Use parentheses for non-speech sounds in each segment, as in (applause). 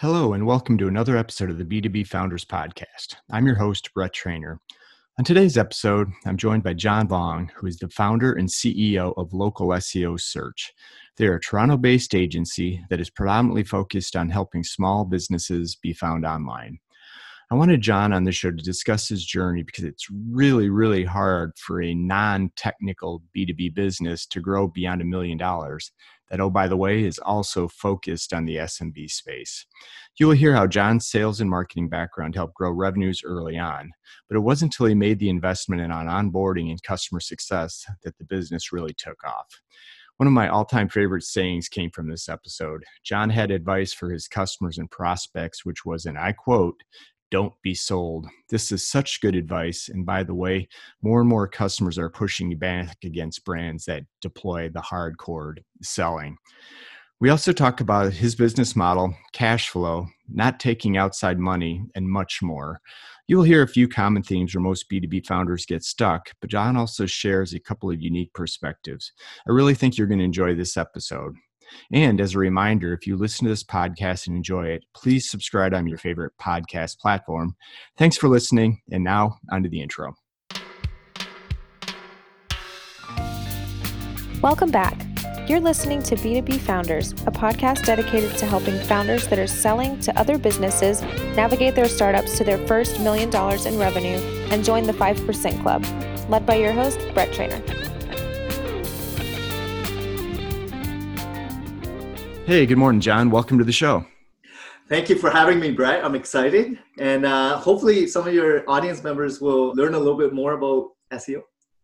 Hello, and welcome to another episode of the B2B Founders Podcast. I'm your host, Brett Trainer. On today's episode, I'm joined by John Vuong, who is the founder and CEO of Local SEO Search. They're a Toronto based agency that is predominantly focused on helping small businesses be found online. I wanted John on the show to discuss his journey because it's really, really hard for a non technical B2B business to grow beyond a million dollars that, oh, by the way, is also focused on the SMB space. You will hear how John's sales and marketing background helped grow revenues early on, but it wasn't until he made the investment in on onboarding and customer success that the business really took off. One of my all time favorite sayings came from this episode. John had advice for his customers and prospects, which was, and I quote, don't be sold. This is such good advice. And by the way, more and more customers are pushing back against brands that deploy the hardcore selling. We also talk about his business model, cash flow, not taking outside money, and much more. You'll hear a few common themes where most B2B founders get stuck, but John also shares a couple of unique perspectives. I really think you're going to enjoy this episode. And as a reminder, if you listen to this podcast and enjoy it, please subscribe on your favorite podcast platform. Thanks for listening. And now, on to the intro. Welcome back. You're listening to B2B Founders, a podcast dedicated to helping founders that are selling to other businesses navigate their startups to their first million dollars in revenue and join the 5% Club. Led by your host, Brett Trainer. Hey, good morning, John. Welcome to the show. Thank you for having me, Brett. I'm excited. And uh, hopefully, some of your audience members will learn a little bit more about SEO.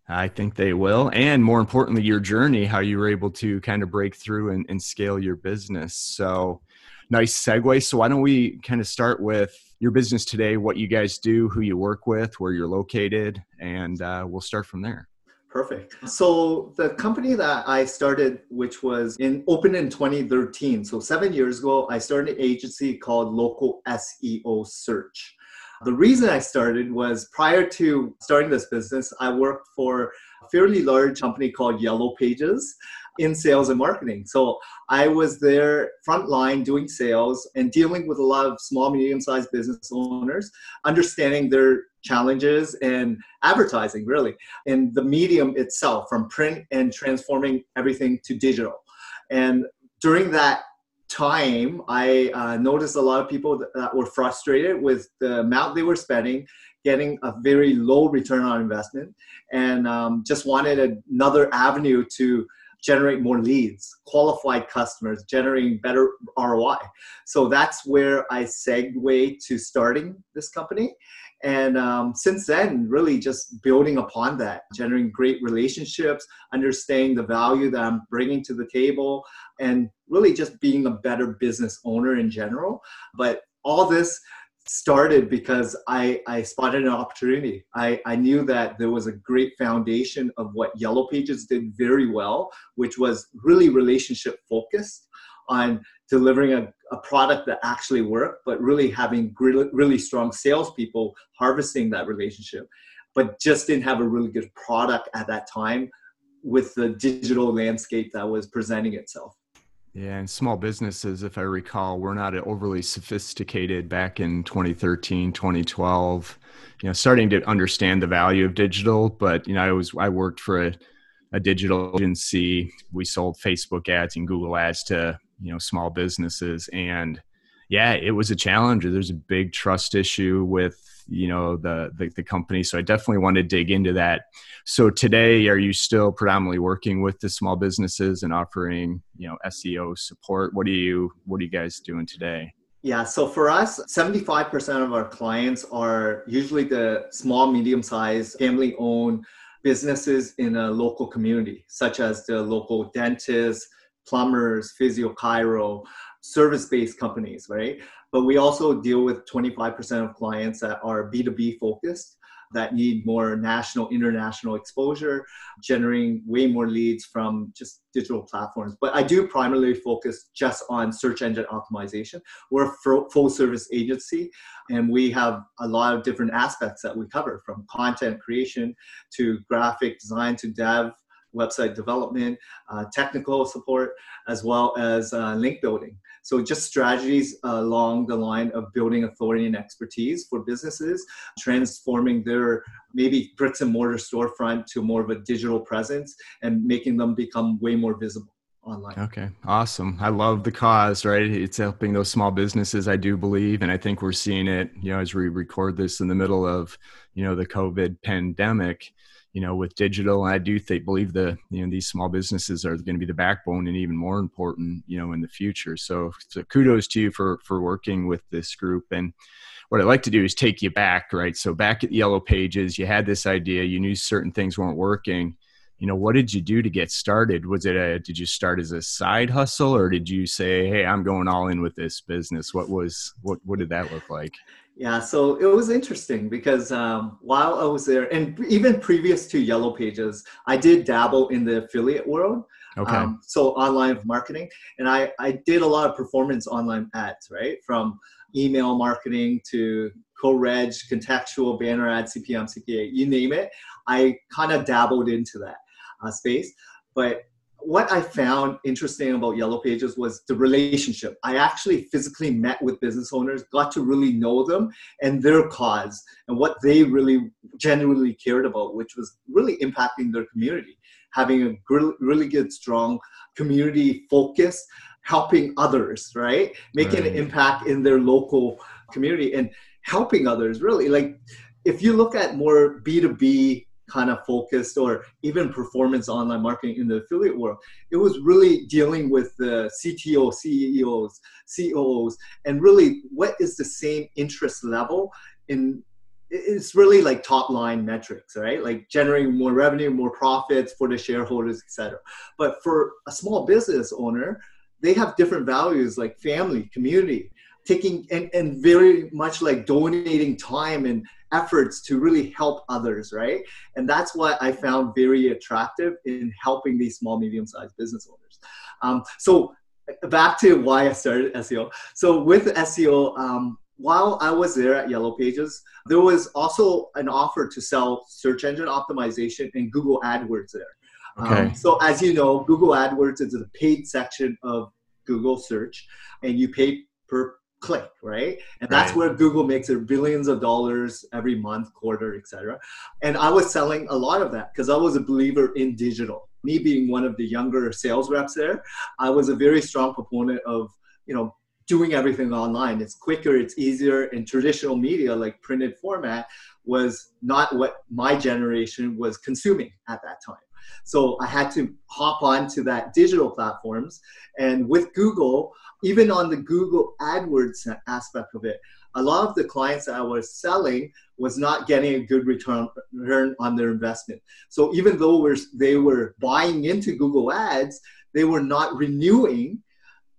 I think they will. And more importantly, your journey, how you were able to kind of break through and, and scale your business. So, nice segue. So, why don't we kind of start with your business today, what you guys do, who you work with, where you're located, and uh, we'll start from there. Perfect. So the company that I started, which was in open in 2013, so seven years ago, I started an agency called Local SEO Search. The reason I started was prior to starting this business, I worked for a fairly large company called Yellow Pages in sales and marketing. So I was there frontline doing sales and dealing with a lot of small, medium sized business owners, understanding their challenges in advertising really in the medium itself from print and transforming everything to digital and during that time i uh, noticed a lot of people that, that were frustrated with the amount they were spending getting a very low return on investment and um, just wanted another avenue to generate more leads, qualified customers, generating better ROI. So that's where I segue to starting this company. And um, since then, really just building upon that, generating great relationships, understanding the value that I'm bringing to the table, and really just being a better business owner in general. But all this started because I, I spotted an opportunity. I, I knew that there was a great foundation of what Yellow Pages did very well, which was really relationship focused on delivering a, a product that actually worked, but really having really, strong salespeople harvesting that relationship, but just didn't have a really good product at that time with the digital landscape that was presenting itself. Yeah, and small businesses, if I recall, were not overly sophisticated back in 2013, 2012. You know, starting to understand the value of digital, but you know, I was I worked for a, a digital agency. We sold Facebook ads and Google ads to you know small businesses, and yeah, it was a challenge. There's a big trust issue with you know the, the, the company. So i definitely want to dig into that. So today are you still predominantly working with the small businesses and offering you know seo support? What are you what are you guys doing today? Yeah, so for us, 75% of our clients are usually the small, medium sized, family owned businesses in a local community, such as the local dentists, plumbers, physio, chiro, service based companies, right? But we also deal with 25% of clients that are B2B focused that need more national, international exposure, generating way more leads from just digital platforms. But I do primarily focus just on search engine optimization. We're a full service agency, and we have a lot of different aspects that we cover from content creation to graphic design to dev website development, uh, technical support, as well as uh, link building. So just strategies along the line of building authority and expertise for businesses, transforming their maybe bricks and mortar storefront to more of a digital presence and making them become way more visible online. Okay, awesome. I love the cause, right? It's helping those small businesses, I do believe. And I think we're seeing it, you know, as we record this in the middle of, you know, the COVID pandemic, you know, with digital. I do think, believe the, you know, these small businesses are going to be the backbone and even more important, you know, in the future. So, so kudos to you for, for working with this group. And, what I'd like to do is take you back, right? So back at Yellow Pages, you had this idea, you knew certain things weren't working you know what did you do to get started was it a did you start as a side hustle or did you say hey i'm going all in with this business what was what what did that look like yeah so it was interesting because um, while i was there and even previous to yellow pages i did dabble in the affiliate world okay um, so online marketing and i i did a lot of performance online ads right from email marketing to co-reg contextual banner ad cpm cpa you name it i kind of dabbled into that uh, space. But what I found interesting about Yellow Pages was the relationship. I actually physically met with business owners, got to really know them and their cause and what they really genuinely cared about, which was really impacting their community, having a really good, strong community focus, helping others, right? Making right. an impact in their local community and helping others, really. Like if you look at more B2B kind of focused or even performance online marketing in the affiliate world. It was really dealing with the CTO, CEOs, COOs, and really what is the same interest level in it's really like top line metrics, right? Like generating more revenue, more profits for the shareholders, etc. But for a small business owner, they have different values like family, community, taking and, and very much like donating time and efforts to really help others, right? And that's what I found very attractive in helping these small, medium sized business owners. Um, so, back to why I started SEO. So, with SEO, um, while I was there at Yellow Pages, there was also an offer to sell search engine optimization and Google AdWords there. Um, okay. Um, so, as you know, Google AdWords is a paid section of Google search, and you pay per click, right? And that's right. where Google makes their billions of dollars every month, quarter, etc. And I was selling a lot of that because I was a believer in digital. Me being one of the younger sales reps there, I was a very strong proponent of, you know, doing everything online. It's quicker, it's easier, and traditional media like printed format was not what my generation was consuming at that time. So I had to hop on to that digital platforms. And with Google, even on the Google AdWords aspect of it, a lot of the clients that I was selling was not getting a good return, return on their investment. So even though we're, they were buying into Google Ads, they were not renewing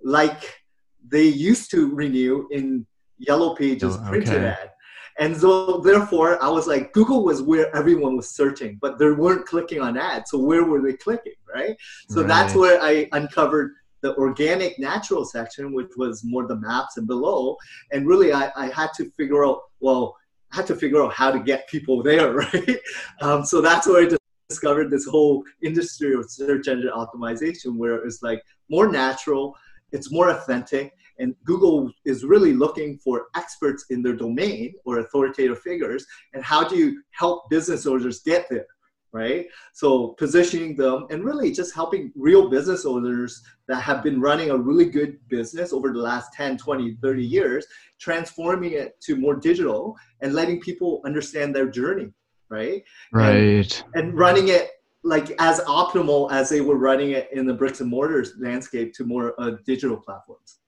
like they used to renew in Yellow Pages oh, printed ad. And so therefore I was like, Google was where everyone was searching, but they weren't clicking on ads. So where were they clicking, right? So right. that's where I uncovered the organic natural section, which was more the maps and below. And really, I, I had to figure out, well, I had to figure out how to get people there, (laughs) right? Um, so that's where I discovered this whole industry of search engine optimization, where it's like more natural, it's more authentic, and Google is really looking for experts in their domain or authoritative figures. And how do you help business owners get there? right? So positioning them and really just helping real business owners that have been running a really good business over the last 10, 20, 30 years, transforming it to more digital and letting people understand their journey, right? Right. And, and running it like as optimal as they were running it in the bricks and mortars landscape to more uh, digital platforms.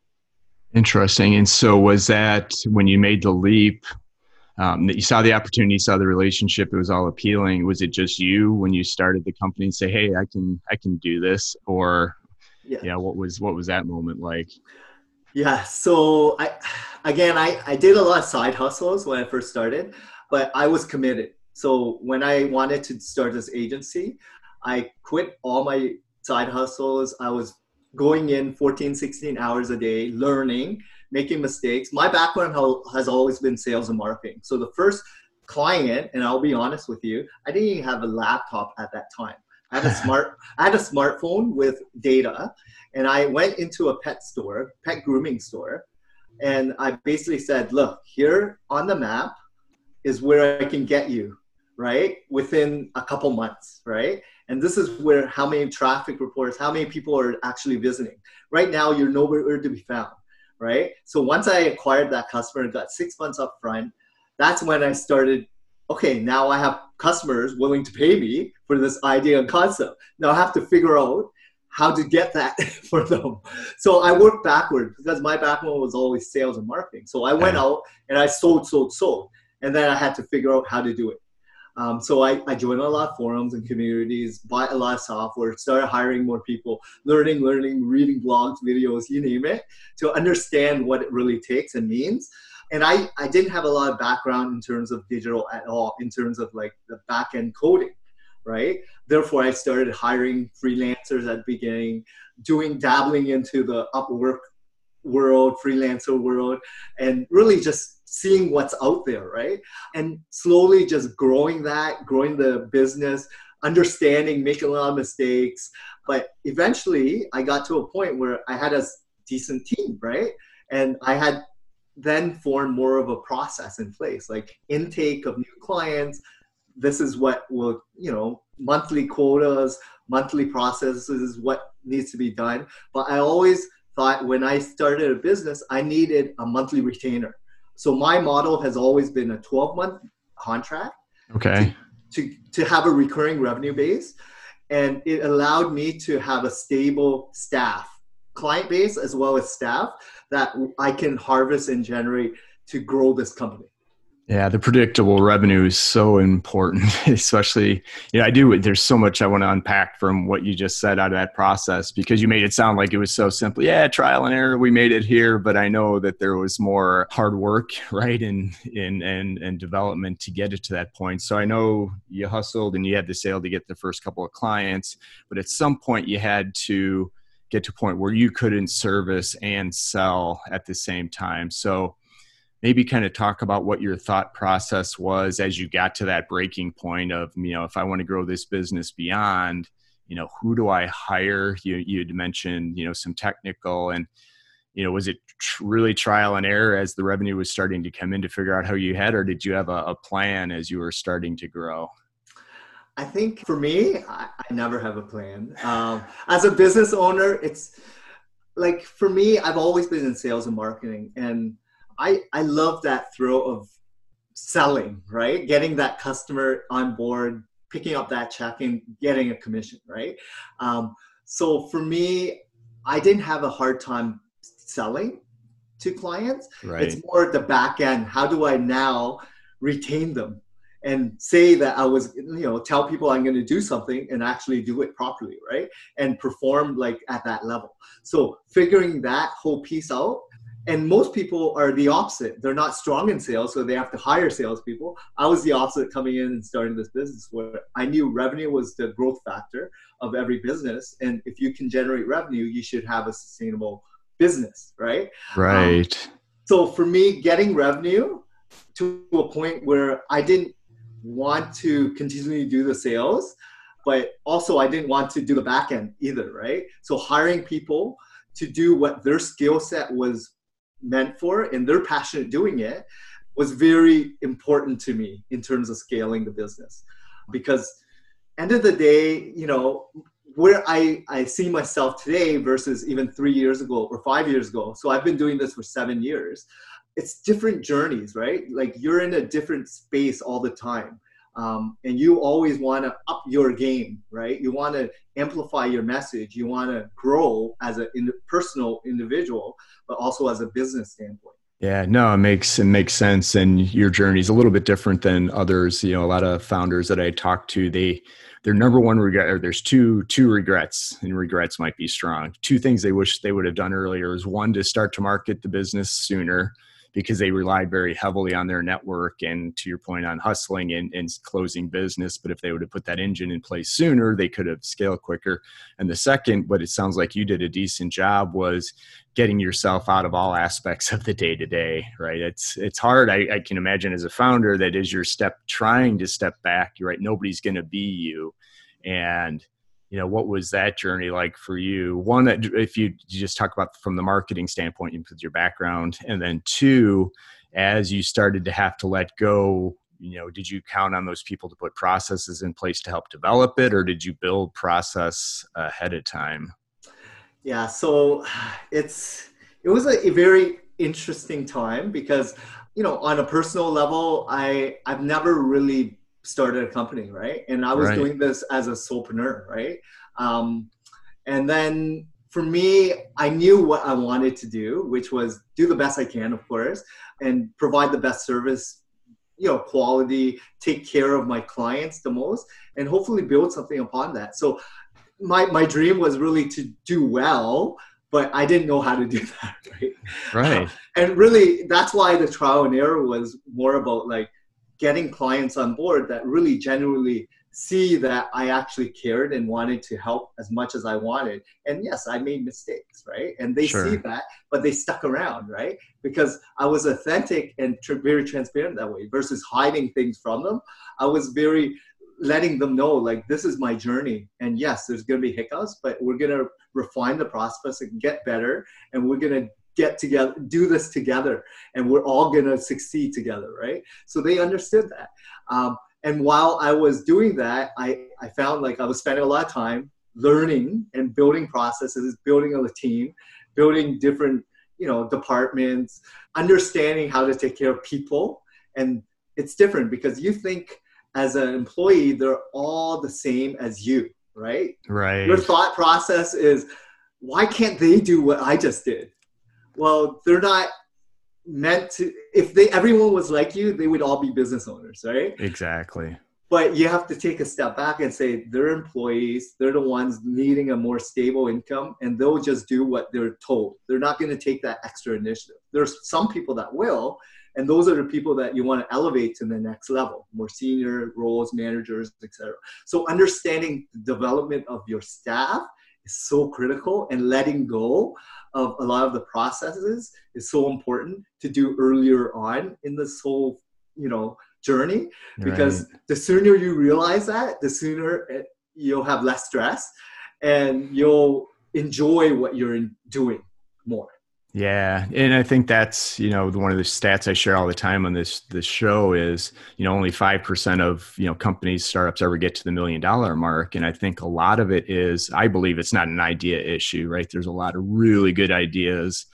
Interesting. And so was that when you made the leap um, that you saw the opportunity, saw the relationship, it was all appealing. Was it just you when you started the company and say, "Hey, I can, I can do this," or yeah, yeah what was what was that moment like? Yeah, so I again, I I did a lot of side hustles when I first started, but I was committed. So when I wanted to start this agency, I quit all my side hustles. I was going in 14, 16 hours a day, learning making mistakes. My background has always been sales and marketing. So the first client, and I'll be honest with you, I didn't even have a laptop at that time. I had a (laughs) smart I had a smartphone with data, and I went into a pet store, pet grooming store, and I basically said, "Look, here on the map is where I can get you, right? Within a couple months, right? And this is where how many traffic reports, how many people are actually visiting. Right now, you're nowhere to be found, right? So once I acquired that customer and got six months up front, that's when I started. Okay, now I have customers willing to pay me for this idea and concept. Now I have to figure out how to get that (laughs) for them. So I worked backwards because my background was always sales and marketing. So I went out and I sold, sold, sold. And then I had to figure out how to do it. Um, so I, I joined a lot of forums and communities, bought a lot of software, started hiring more people, learning, learning, reading blogs, videos, you name it, to understand what it really takes and means. And I, I didn't have a lot of background in terms of digital at all, in terms of like the back end coding right? Therefore, I started hiring freelancers at the beginning, doing dabbling into the Upwork world, freelancer world, and really just seeing what's out there, right? And slowly just growing that, growing the business, understanding, making a lot of mistakes. But eventually, I got to a point where I had a decent team, right? And I had then formed more of a process in place, like intake of new clients, this is what will you know monthly quotas monthly processes what needs to be done but i always thought when i started a business i needed a monthly retainer so my model has always been a 12 month contract okay. to, to, to have a recurring revenue base. And it allowed me to have a stable staff client base as well as staff that i can harvest and generate to grow this company yeah, the predictable revenue is so important, (laughs) especially, you know, I do, there's so much I want to unpack from what you just said out of that process because you made it sound like it was so simple. Yeah, trial and error, we made it here, but I know that there was more hard work, (laughs) right, in, in, and, and development to get it to that point. So I know you hustled and you had the sale to get the first couple of clients, but at some point you had to get to a point where you couldn't service and sell at the same time. So, maybe kind of talk about what your thought process was as you got to that breaking point of you know if i want to grow this business beyond you know who do i hire? You you had mentioned you know some technical and you know was it tr- really trial and error as the revenue was starting to come in to figure out how you had or did you have a, a plan as you were starting to grow? I think for me i, I never have a plan. Um, as a business owner it's like for me i've always been in sales and marketing and I, I love that thrill of selling, right? Getting that customer on board, picking up that check and getting a commission, right? Um, so for me, I didn't have a hard time selling to clients. Right. It's more the back end. How do I now retain them and say that I was, you know, tell people I'm going to do something and actually do it properly, right? And perform like at that level. So figuring that whole piece out and most people are the opposite. They're not strong in sales, so they have to hire salespeople. I was the opposite coming in and starting this business where I knew revenue was the growth factor of every business. And if you can generate revenue, you should have a sustainable business, right? Right. Um, so for me, getting revenue to a point where I didn't want to continually do the sales, but also I didn't want to do the back end either, right? So hiring people to do what their skill set was meant for and they're passionate doing it was very important to me in terms of scaling the business. Because end of the day you know where I, I see myself today versus even three years ago or five years ago. So i've been doing this for seven years. It's different journeys right? Like you're in a different space all the time um, and you always want to up your game right? You want to amplify your message. You want to grow as a in, personal individual but also as a business standpoint. Yeah no it makes it makes sense. And your journey is a little bit different than others. You know a lot of founders that i talk to they their number one regret or there's two two regrets and regrets might be strong. Two things they wish they would have done earlier is one to start to market the business sooner because they relied very heavily on their network and to your point on hustling and, and closing business. But if they would have put that engine in place sooner, they could have scaled quicker. And the second, what it sounds like you did a decent job was getting yourself out of all aspects of the day to day, right? It's it's hard. I, I can imagine as a founder that is your step trying to step back, you're right, nobody's gonna be you. And you know what was that journey like for you? One that if you, you just talk about from the marketing standpoint with your background and then two as you started to have to let go you know did you count on those people to put processes in place to help develop it or did you build process ahead of time? Yeah so (sighs) it's it was a, a very interesting time because you know on a personal level i i've never really started a company right? And i was right. doing this as a solopreneur right? Um, and then for me i knew what i wanted to do which was do the best i can of course and provide the best service you know quality take care of my clients the most and hopefully build something upon that. So my my dream was really to do well but i didn't know how to do (laughs) that right? Right. And really that's why the trial and error was more about like getting clients on board that really genuinely see that I actually cared and wanted to help as much as I wanted. And yes, I made mistakes, right? And they sure. see that, but they stuck around, right? Because I was authentic and tr- very transparent that way versus hiding things from them. I was very letting them know, like, this is my journey. And yes, there's going to be hiccups, but we're going to refine the process and get better. And we're going to get together, do this together, and we're all to succeed together, right? So they understood that. Um, and while I was doing that, I, I found like I was spending a lot of time learning and building processes, building a team, building different, you know, departments, understanding how to take care of people. And it's different because you think as an employee, they're all the same as you, right? Right. Your thought process is, why can't they do what I just did? Well, they're not meant to if they everyone was like you they would all be business owners right? Exactly. But you have to take a step back and say they're employees they're the ones needing a more stable income and they'll just do what they're told. They're not going to take that extra initiative. There's some people that will and those are the people that you want to elevate to the next level more senior roles managers etc so understanding the development of your staff is so critical and letting go of a lot of the processes is so important to do earlier on in this whole you know journey because right. the sooner you realize that the sooner it, you'll have less stress and you'll enjoy what you're doing more yeah, and I think that's you know one of the stats I share all the time on this this show is you know only five percent of you know companies startups ever get to the million dollar mark, and I think a lot of it is I believe it's not an idea issue, right? There's a lot of really good ideas,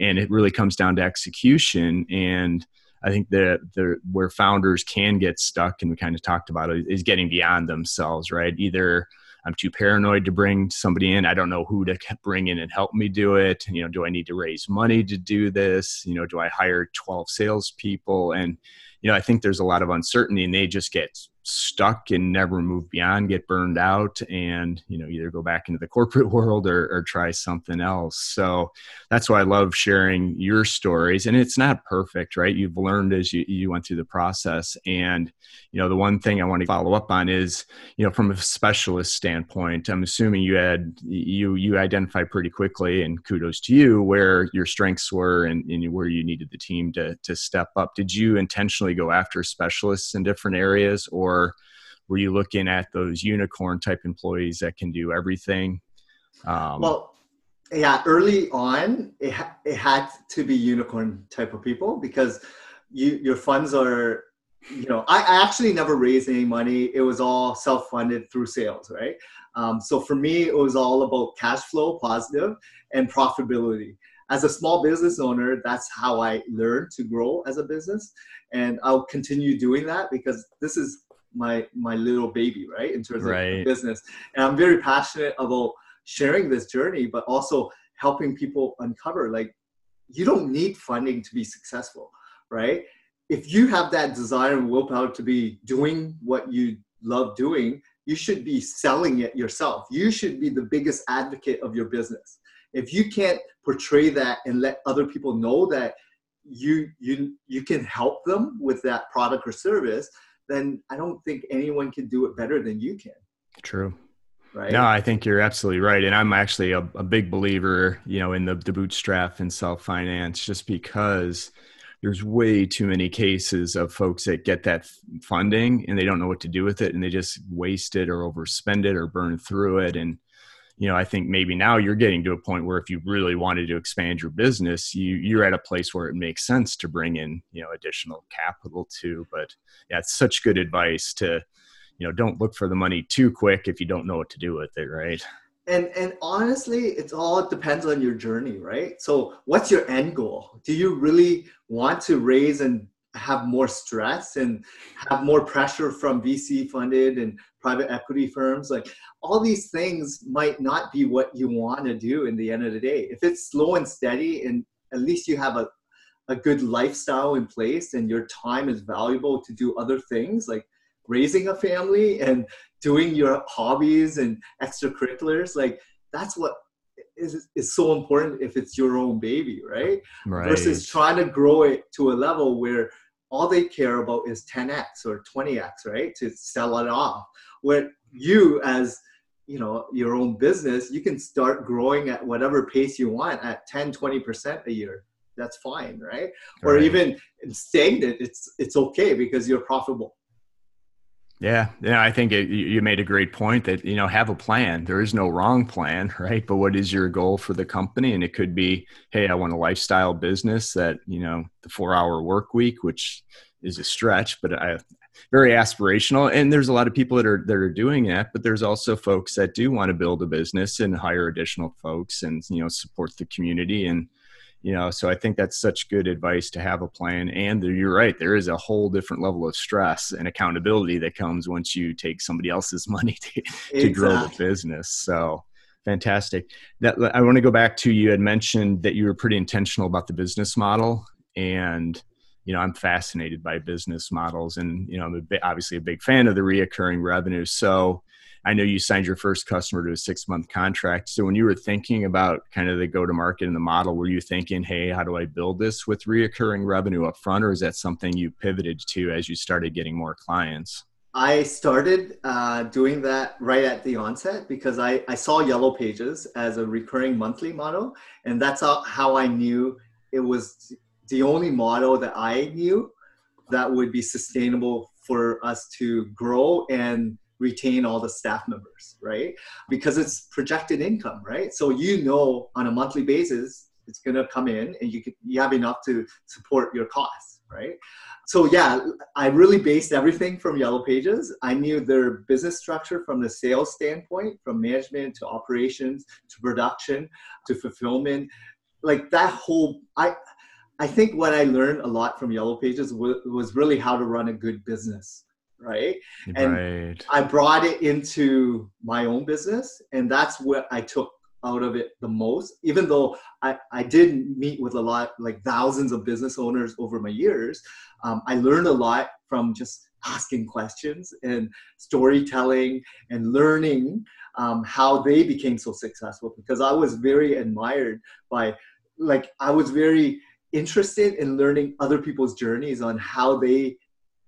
and it really comes down to execution. And I think that the where founders can get stuck, and we kind of talked about it, is getting beyond themselves, right? Either I'm too paranoid to bring somebody in. I don't know who to bring in and help me do it. You know, do I need to raise money to do this? You know, do I hire 12 salespeople? And, you know, I think there's a lot of uncertainty and they just get stuck and never move beyond, get burned out, and you know either go back into the corporate (laughs) world or, or try something else. So that's why I love sharing your stories. And it's not perfect, right? You've learned as you, you went through the process. And you know the one thing I want to follow up on is you know from a specialist standpoint, I'm assuming you had you you identified pretty quickly, and kudos to you where your strengths were and, and where you needed the team to to step up. Did you intentionally go after specialists in different areas or or were you looking at those unicorn type employees that can do everything? Um, well, yeah, early on, it, ha- it had to be unicorn type of people because you your funds are, you know, I, I actually never raised any money. It was all self funded through sales, right? Um, so for me, it was all about cash flow positive and profitability. As a small business owner, that's how I learned to grow as a business. And I'll continue doing that because this is my my little baby, right? In terms right. of business, and I'm very passionate about sharing this journey, but also helping people uncover like you don't need funding to be successful, right? If you have that desire and willpower to be doing what you love doing, you should be selling it yourself. You should be the biggest advocate of your business. If you can't portray that and let other people know that you you you can help them with that product or service, then I don't think anyone can do it better than you can. True. Right. No, I think you're absolutely right. And I'm actually a, a big believer, you know, in the, the bootstrap and self finance just because there's way too many cases of folks that get that funding and they don't know what to do with it and they just waste it or overspend it or burn through it and you know i think maybe now you're getting to a point where if you really wanted to expand your business you you're at a place where it makes sense to bring in you know additional capital too. But yeah it's such good advice to you know don't look for the money too quick if you don't know what to do with it right? And and honestly it all depends on your journey right? So what's your end goal? Do you really want to raise and have more stress and have more pressure from vc funded and private equity firms. Like all these things might not be what you want to do in the end of the day. If it's slow and steady and at least you have a, a good lifestyle in place and your time is valuable to do other things like raising a family and doing your hobbies and extracurriculars like that's what is, is so important if it's your own baby right? right. Versus trying to grow it to a level where all they care about is 10x or 20x right? To sell it off. Where you as you know your own business you can start growing at whatever pace you want at 10 20% a year. That's fine right, right. or even stagnant it's it's okay because you're profitable yeah, yeah, I think it, you made a great point that you know have a plan. There is no wrong plan, (laughs) right? But what is your goal for the company? And it could be, hey, I want a lifestyle business that you know the four-hour work week, which is a stretch, but I very aspirational. And there's a lot of people that are that are doing that, but there's also folks that do want to build a business and hire additional folks and you know support the community and you know so i think that's such good advice to have a plan. And you're right there is a whole different level of stress and accountability that comes once you take somebody else's (laughs) money to, exactly. to grow the business. So fantastic. That i want to go back to you had mentioned that you were pretty intentional about the business model. And you know i'm fascinated by business models and you know i'm a bit, obviously a big fan of the reoccurring revenue. So I know you signed your first customer to a six month contract. So when you were thinking about kind of the go to market and the model, were you thinking, hey, how do I build this with reoccurring revenue up front, or is that something you pivoted to as you started getting more clients? I started uh, doing that right at the onset because I, I saw Yellow Pages as a recurring monthly model. And that's how, how I knew it was the only model that I knew that would be sustainable for us to grow and retain all the staff members, right? Because it's projected income, right? So you know on a monthly basis it's going to come in and you can, you have enough to support your costs, right? So yeah, I really based everything from Yellow Pages. I knew their business structure from the sales standpoint, from management to operations to production to fulfillment, like that whole I I think what I learned a lot from Yellow Pages was, was really how to run a good business right? And right. I brought it into my own business, and that's what I took out of it the most. Even though I, I did meet with a lot, like thousands of business owners over my years, um, I learned a lot from just asking questions and storytelling and learning um, how they became so successful because I was very admired by, like, I was very interested in learning other people's journeys on how they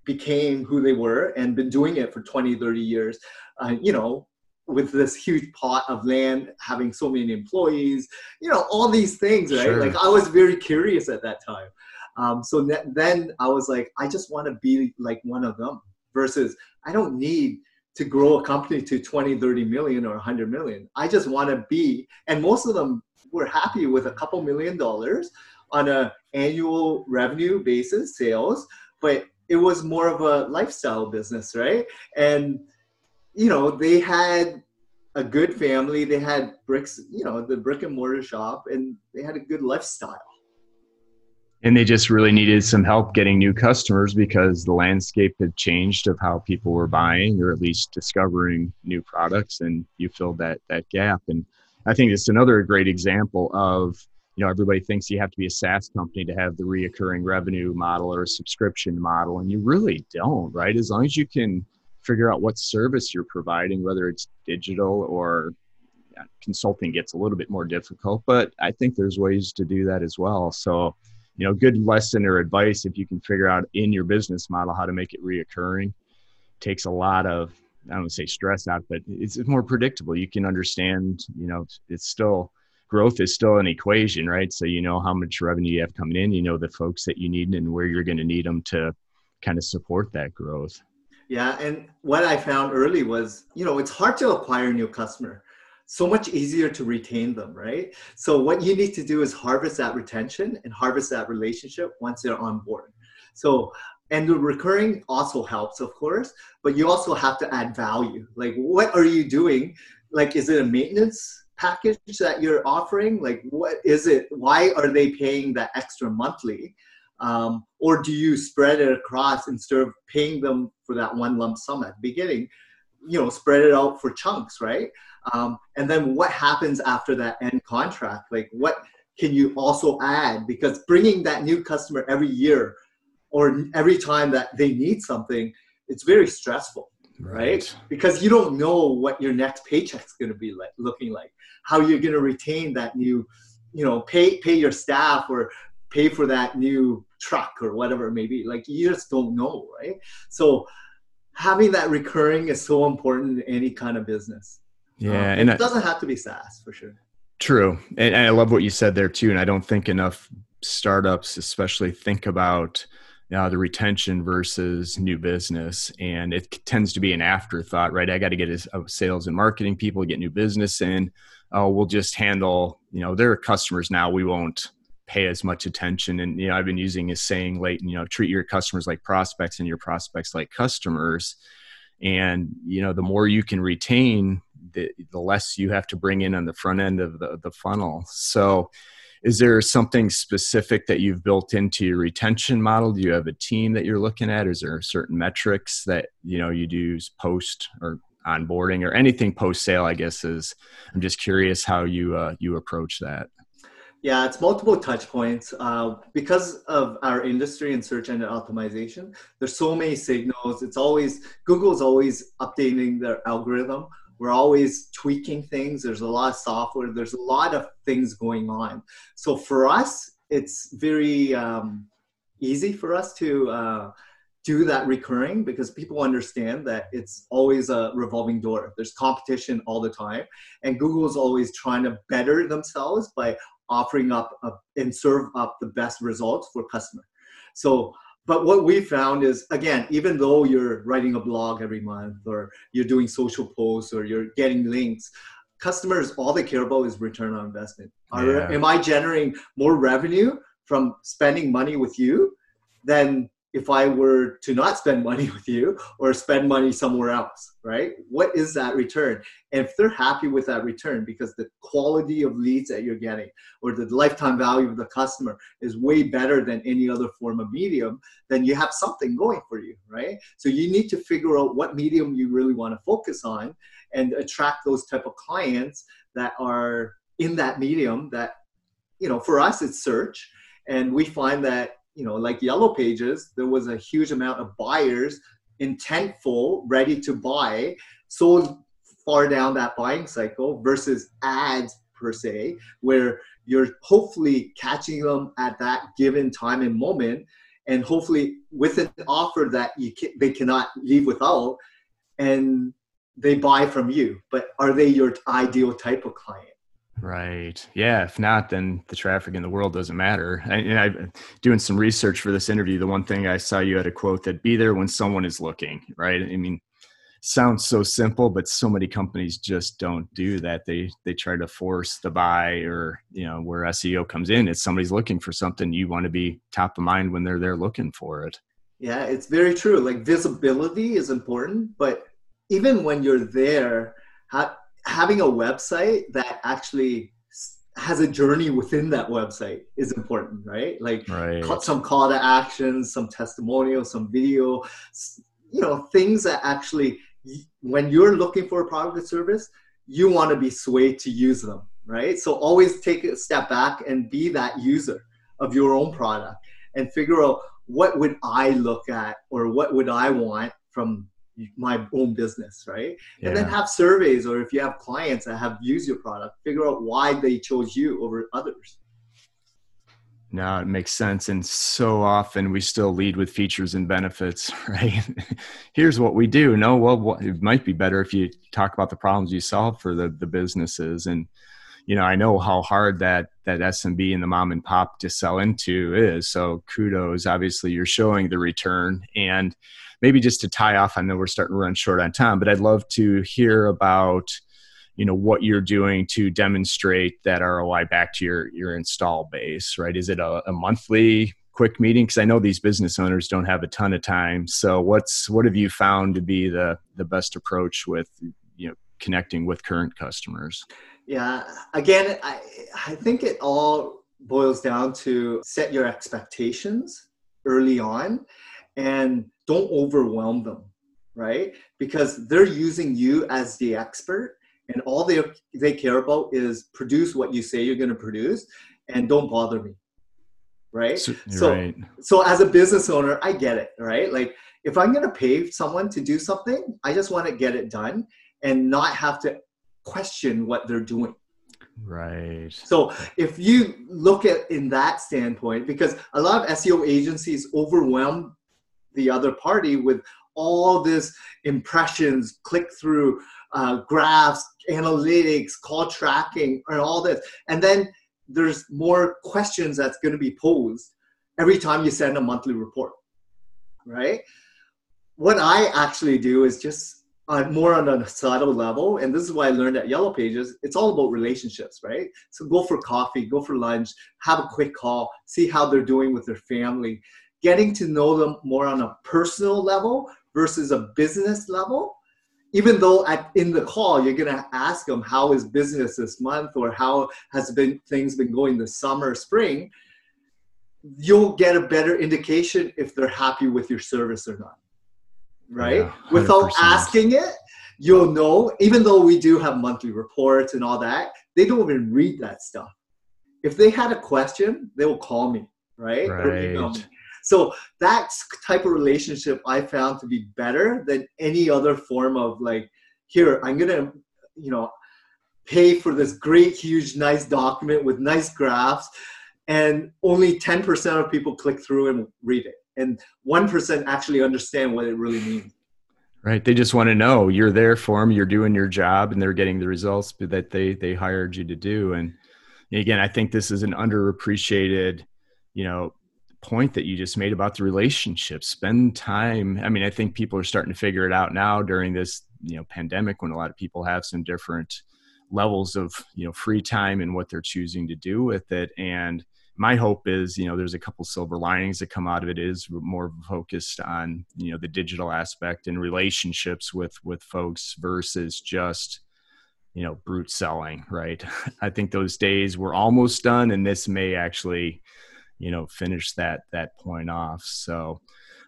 became who they were and been doing it for 20 30 years. Uh, you know with this huge pot of land having so many employees you know all these things right? Sure. like i was very curious at that time. Um, so then i was like i just want to be like one of them versus i don't need to grow a company to 20 30 million or 100 million. I just want to be and most of them were happy with a couple million dollars on a annual revenue basis sales but it was more of a lifestyle business, right? And you know, they had a good family, they had bricks, you know, the brick and mortar shop, and they had a good lifestyle. And they just really needed some help getting new customers because the landscape had changed of how people were buying or at least discovering new products and you filled that that gap. And I think it's another great example of you know everybody thinks you have to be a SaaS company to have the reoccurring revenue model or a subscription model, and you really don't, right? As long as you can figure out what service you're providing, whether it's digital or yeah, consulting gets a little bit more difficult, but I think there's ways to do that as well. So, you know, good lesson or advice if you can figure out in your business model how to make it reoccurring takes a lot of I don't say stress out, but it's more predictable. You can understand, you know, it's still growth is still an equation, right? So you know how much revenue you have coming in, you know the folks that you need and where you're going to need them to kind of support that growth. Yeah, and what I found early was, you know, it's hard to acquire a new customer. So much easier to retain them, right? So what you need to do is harvest that retention and harvest that relationship once they're on board. So and the recurring also helps, of course, but you also have to add value. Like, what are you doing? Like, is it a maintenance package that you're offering? Like, what is it? Why are they paying that extra monthly? Um, or do you spread it across instead of paying them for that one lump sum at the beginning? You know, spread it out for chunks, right? Um, and then what happens after that end contract? Like, what can you also add? Because bringing that new customer every year or every time that they need something, it's very stressful right? right? Because you don't know what your next paycheck's going to be like, looking like, how you're going to retain that new, you know, pay pay your staff or pay for that new truck or whatever it may be. Like you just don't know, right? So having that recurring is so important in any kind of business. Yeah, um, and it doesn't have to be SaaS for sure. True, and, and I love what you said there too. And I don't think enough startups, especially, think about uh, the retention versus new business. And it tends to be an afterthought right? I got to get a, sales and marketing people get new business in. Uh, we'll just handle you know their customers now we won't pay as much attention. And you know i've been using a saying late you know treat your customers like prospects and your prospects like customers. And you know the more you can retain the, the less you have to bring in on the front end of the, the funnel. So is there something specific that you've built into your retention model? Do you have a team that you're looking at? Is there certain metrics that you know you do post or onboarding or anything post sale i guess is i'm just curious how you uh, you approach that. Yeah it's multiple touch points. Uh, because of our industry and search engine optimization there's so many signals. It's always google's always updating their algorithm we're always tweaking things. There's a lot of software. There's a lot of things going on. So for us it's very um, easy for us to uh, do that recurring because people understand that it's always a revolving door. There's competition all the time. And google is always trying to better themselves by offering up a, and serve up the best results for customer. So but what we found is again even though you're writing a blog every month or you're doing social posts or you're getting links customers all they care about is return on investment yeah. am i generating more revenue from spending money with you than if I were to not spend (laughs) money with you or spend money somewhere else, right? What is that return? And if they're happy with that return because the quality of leads that you're getting or the lifetime value of the customer is way better than any other form of medium, then you have something going for you, right? So you need to figure out what medium you really want to focus on and attract those type of clients that are in that medium that, you know, for us it's search. And we find that you know, like Yellow Pages, there was a huge amount of buyers intentful, ready to buy, so far down that buying cycle versus ads per se, where you're hopefully catching them at that given time and moment, and hopefully with an offer that you can, they cannot leave without, and they buy from you. But are they your ideal type of client? Right. Yeah. If not, then the traffic in the world doesn't matter. And I'm doing some research for this interview. The one thing I saw you had a quote that be there when someone is looking, right? I mean, sounds so simple, but so many companies just don't do that. They, they try to force the buy or, you know, where SEO comes in, it's somebody's looking for something. You want to be top of mind when they're there looking for it. Yeah, it's very true. Like visibility is important, but even when you're there, how, having a website that actually has a journey within that website is important, right? Like right. some call to actions, some testimonials, some video, you know, things that actually, when you're looking for a product or service, you want to be swayed to use them, right? So always take a step back and be that user of your own product and figure out what would I look at or what would I want from my own business, right? Yeah. And then have surveys, or if you have clients that have used your product, figure out why they chose you over others. No, it makes sense. And so often we still lead with features and benefits, (laughs) right? Here's what we do. No, well, it might be better if you talk about the problems you solve for the, the businesses. And, you know, I know how hard that that SMB and the mom and pop to sell into is. So kudos. Obviously, you're showing the return. And maybe just to tie off, I know we're starting to run short on time, but I'd love to hear about you know what you're doing to demonstrate that ROI back to your your install base, right? Is it a, a monthly quick meeting? Because I know these business owners don't have a ton of time. So what's what have you found to be the the best approach with you know connecting with current customers? Yeah, again, I I think it all boils down to set your expectations early on and don't overwhelm them, right? Because they're using you as the expert and all they they care about is produce what you say you're going to produce and don't bother me right so so, right. so as a business owner i get it right like if i'm going to pay someone to do something i just want to get it done and not have to question what they're doing right so if you look at in that standpoint because a lot of seo agencies overwhelm the other party with all this impressions click through uh, graphs, analytics, call tracking, and all this. And then there's more questions that's going to be posed every time you send a monthly report, right? What I actually do is just uh, more on a subtle level, and this is why I learned at Yellow Pages. It's all about relationships, right? So go for coffee, go for lunch, have a quick call, see how they're doing with their family, getting to know them more on a personal level versus a business level. Even though at, in the call you're going to ask them how is business this month? or how has been things been going this summer spring? You'll get a better indication if they're happy with your service or not right? Yeah, without asking it you'll know even though we do have monthly reports and all that they don't even read that stuff. If they had a question they will call me right, right. So that type of relationship I found to be better than any other form of like, here, I'm to, you know, pay for this great, huge, nice document with nice graphs. And only 10% of people click through and read it. And 1% actually understand what it really means. Right. They just want to know you're there for them, you're doing your job, and they're getting the results that they, they hired you to do. And again, I think this is an underappreciated, you know, point that you just made about the relationship spend time i mean i think people are starting to figure it out now during this you know pandemic when a lot of people have some different levels of you know free time and what they're choosing to do with it. And my hope is you know there's a couple silver linings that come out of it is more focused on you know the digital aspect and relationships with with folks versus just you know brute selling right? (laughs) I think those days were almost done and this may actually you know finish that that point off. So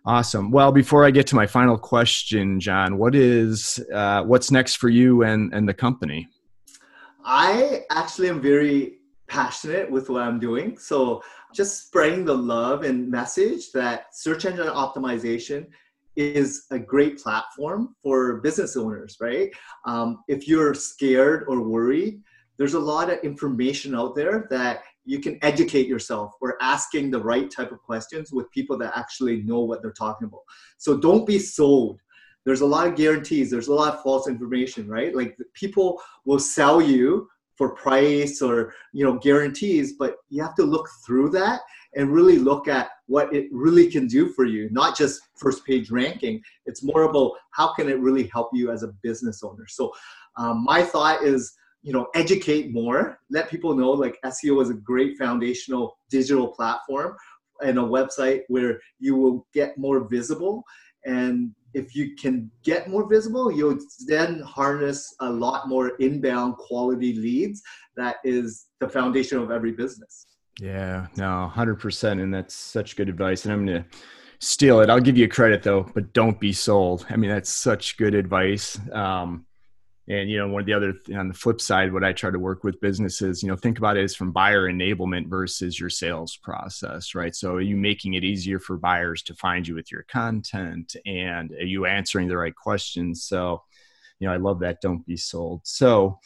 awesome. Well before i get to my final question john what is uh, what's next for you and and the company? I actually am very passionate with what i'm doing. So just spreading the love and message that search engine optimization is a great platform for business owners right? Um, if you're scared or worried there's a lot of information out there that you can educate yourself or asking the right type of questions with people that actually know what they're talking about. So don't be sold. There's a lot of guarantees. There's a lot of false information, right? Like people will sell you for price or you know guarantees, but you have to look through that and really look at what it really can do for you, not just first page ranking. It's more about how can it really help you as a business owner. So um, my thought is you know educate more let people know like seo is a great foundational digital platform and a website where you will get more visible. And if you can get more visible you'll then harness a lot more inbound quality leads that is the foundation of every business. Yeah no 100% and that's such good advice and i'm gonna steal it. I'll give you credit though but don't be sold. I mean that's such good advice. Um, and you know, one of the other on the flip side, what I try to work with businesses, you know, think about it as from buyer enablement versus your sales process, right? So, are you making it easier for buyers to find you with your content, and are you answering the right questions? So, you know, I love that. Don't be sold. So,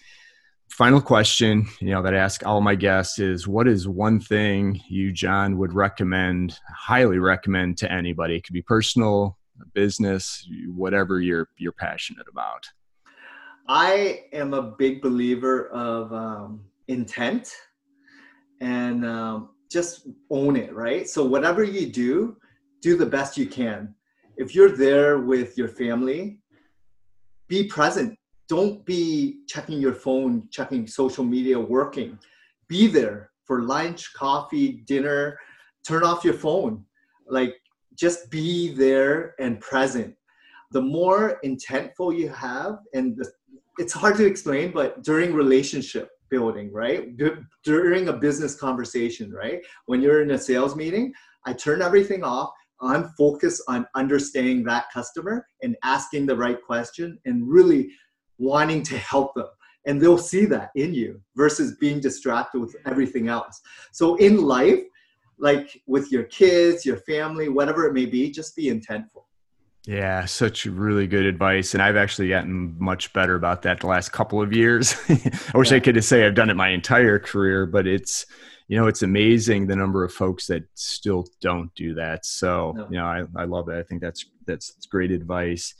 final question, you know, that I ask all my guests is, what is one thing you, John, would recommend, highly recommend to anybody? It could be personal, business, whatever you're you're passionate about. I am a big believer of um, intent and um, just own it, right? So whatever you do, do the best you can. If you're there with your family, be present. Don't be checking your phone, checking social media, working. Be there for lunch, coffee, dinner. Turn off your phone. Like just be there and present. The more intentful you have, and the, it's hard to explain, but during relationship, building, right? D- during a business conversation, right? When you're in a sales meeting, I turn everything off. I'm focused on understanding that customer and asking the right question and really wanting to help them. And they'll see that in you versus being distracted with everything else. So in life, like with your kids, your family, whatever it may be, just be intentful. Yeah, such really good advice. And I've actually gotten much better about that the last couple of years. (laughs) I wish yeah. I could say I've done it my entire career, but it's, you know, it's amazing the number of folks that still don't do that. So, no. you know, I, I love it. I think that's, that's, that's great advice.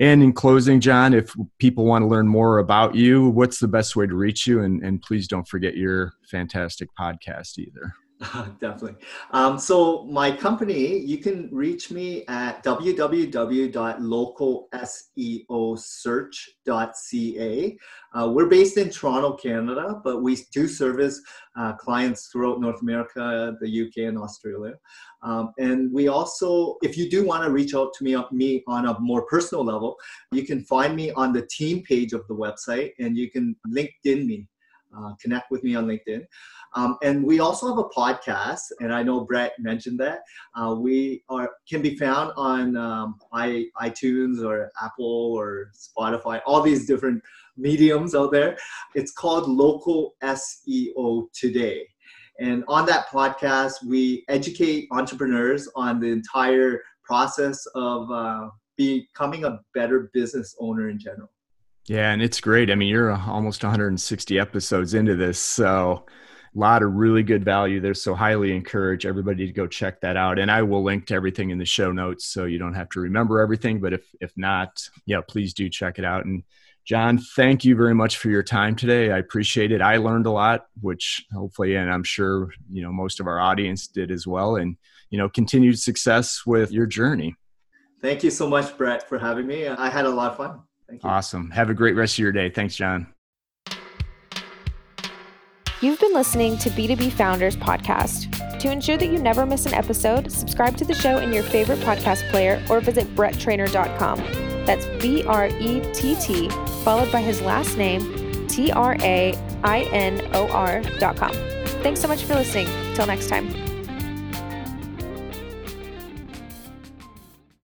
And in closing, John, if people want to learn more about you, what's the best way to reach you? And, and please don't forget your fantastic podcast either. (laughs) Definitely. Um, so my company, you can reach me at www.localseosearch.ca. Uh, we're based in Toronto, Canada, but we do service uh, clients throughout North America, the UK, and Australia. Um, and we also, if you do want to reach out to me, me on a more personal level, you can find me on the team page of the website, and you can LinkedIn me, uh, connect with me on LinkedIn. Um, and we also have a podcast, and I know Brett mentioned that. Uh, we are can be found on um, i iTunes or Apple or Spotify, all these different mediums out there. It's called Local SEO Today. And on that podcast, we educate entrepreneurs on the entire process of uh, becoming a better business owner in general. Yeah, and it's great. I mean, you're uh, almost 160 episodes into this, so a lot of really good value there. So highly encourage everybody to go check that out. And I will link to everything in the show notes so you don't have to remember everything. But if if not, yeah, please do check it out. And John, thank you very much for your time today. I appreciate it. I learned a lot, which hopefully, and I'm sure you know most of our audience did as well. And you know, continued success with your journey. Thank you so much, Brett, for having me. I had a lot of fun. Awesome. Have a great rest of your day. Thanks, John. You've been listening to B2B Founders Podcast. To ensure that you never miss an episode, subscribe to the show in your favorite podcast player or visit bretttrainor.com. That's B R E T T, followed by his last name, T R A I N O R.com. Thanks so much for listening. Till next time.